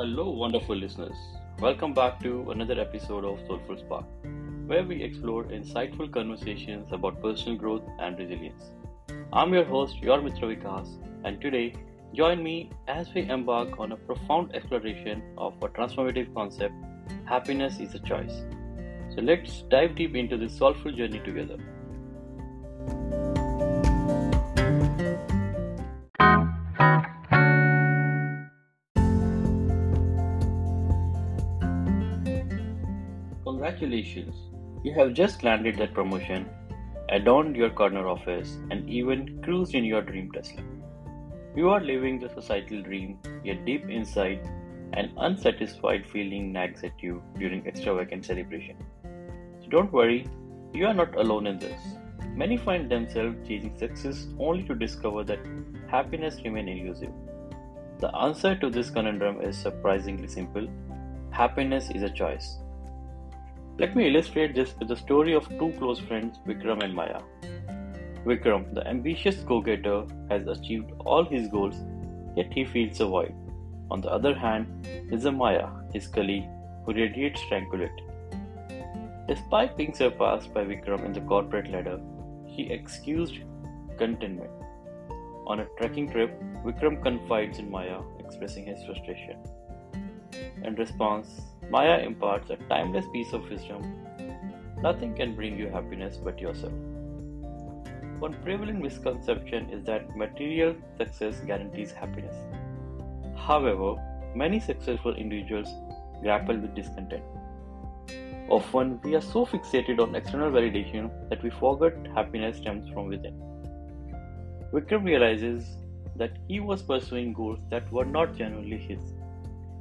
Hello, wonderful listeners. Welcome back to another episode of Soulful Spark, where we explore insightful conversations about personal growth and resilience. I'm your host, your Mitra Vikas, and today, join me as we embark on a profound exploration of a transformative concept happiness is a choice. So let's dive deep into this soulful journey together. Congratulations, you have just landed that promotion, adorned your corner office, and even cruised in your dream Tesla. You are living the societal dream, yet deep inside, an unsatisfied feeling nags at you during extravagant celebration. So don't worry, you are not alone in this. Many find themselves chasing success only to discover that happiness remains elusive. The answer to this conundrum is surprisingly simple happiness is a choice. Let me illustrate this with the story of two close friends, Vikram and Maya. Vikram, the ambitious go getter, has achieved all his goals, yet he feels a void. On the other hand, is a Maya, his colleague, who radiates tranquility. Despite being surpassed by Vikram in the corporate ladder, he excused contentment. On a trekking trip, Vikram confides in Maya, expressing his frustration. In response, Maya imparts a timeless piece of wisdom nothing can bring you happiness but yourself. One prevalent misconception is that material success guarantees happiness. However, many successful individuals grapple with discontent. Often, we are so fixated on external validation that we forget happiness stems from within. Vikram realizes that he was pursuing goals that were not genuinely his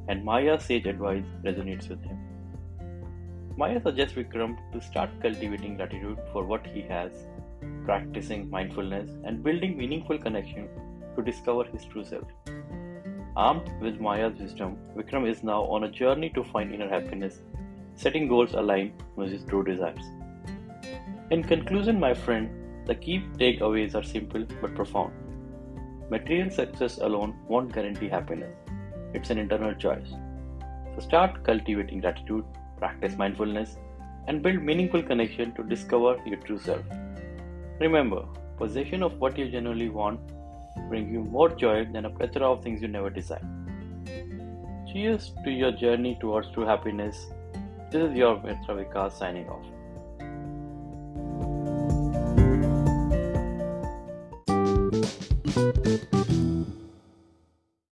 and Maya's sage advice resonates with him. Maya suggests Vikram to start cultivating gratitude for what he has, practicing mindfulness, and building meaningful connection to discover his true self. Armed with Maya's wisdom, Vikram is now on a journey to find inner happiness, setting goals aligned with his true desires. In conclusion, my friend, the key takeaways are simple but profound. Material success alone won't guarantee happiness it's an internal choice. So start cultivating gratitude, practice mindfulness, and build meaningful connection to discover your true self. Remember, possession of what you genuinely want brings you more joy than a plethora of things you never desire. Cheers to your journey towards true happiness. This is your Mitra Vikas signing off.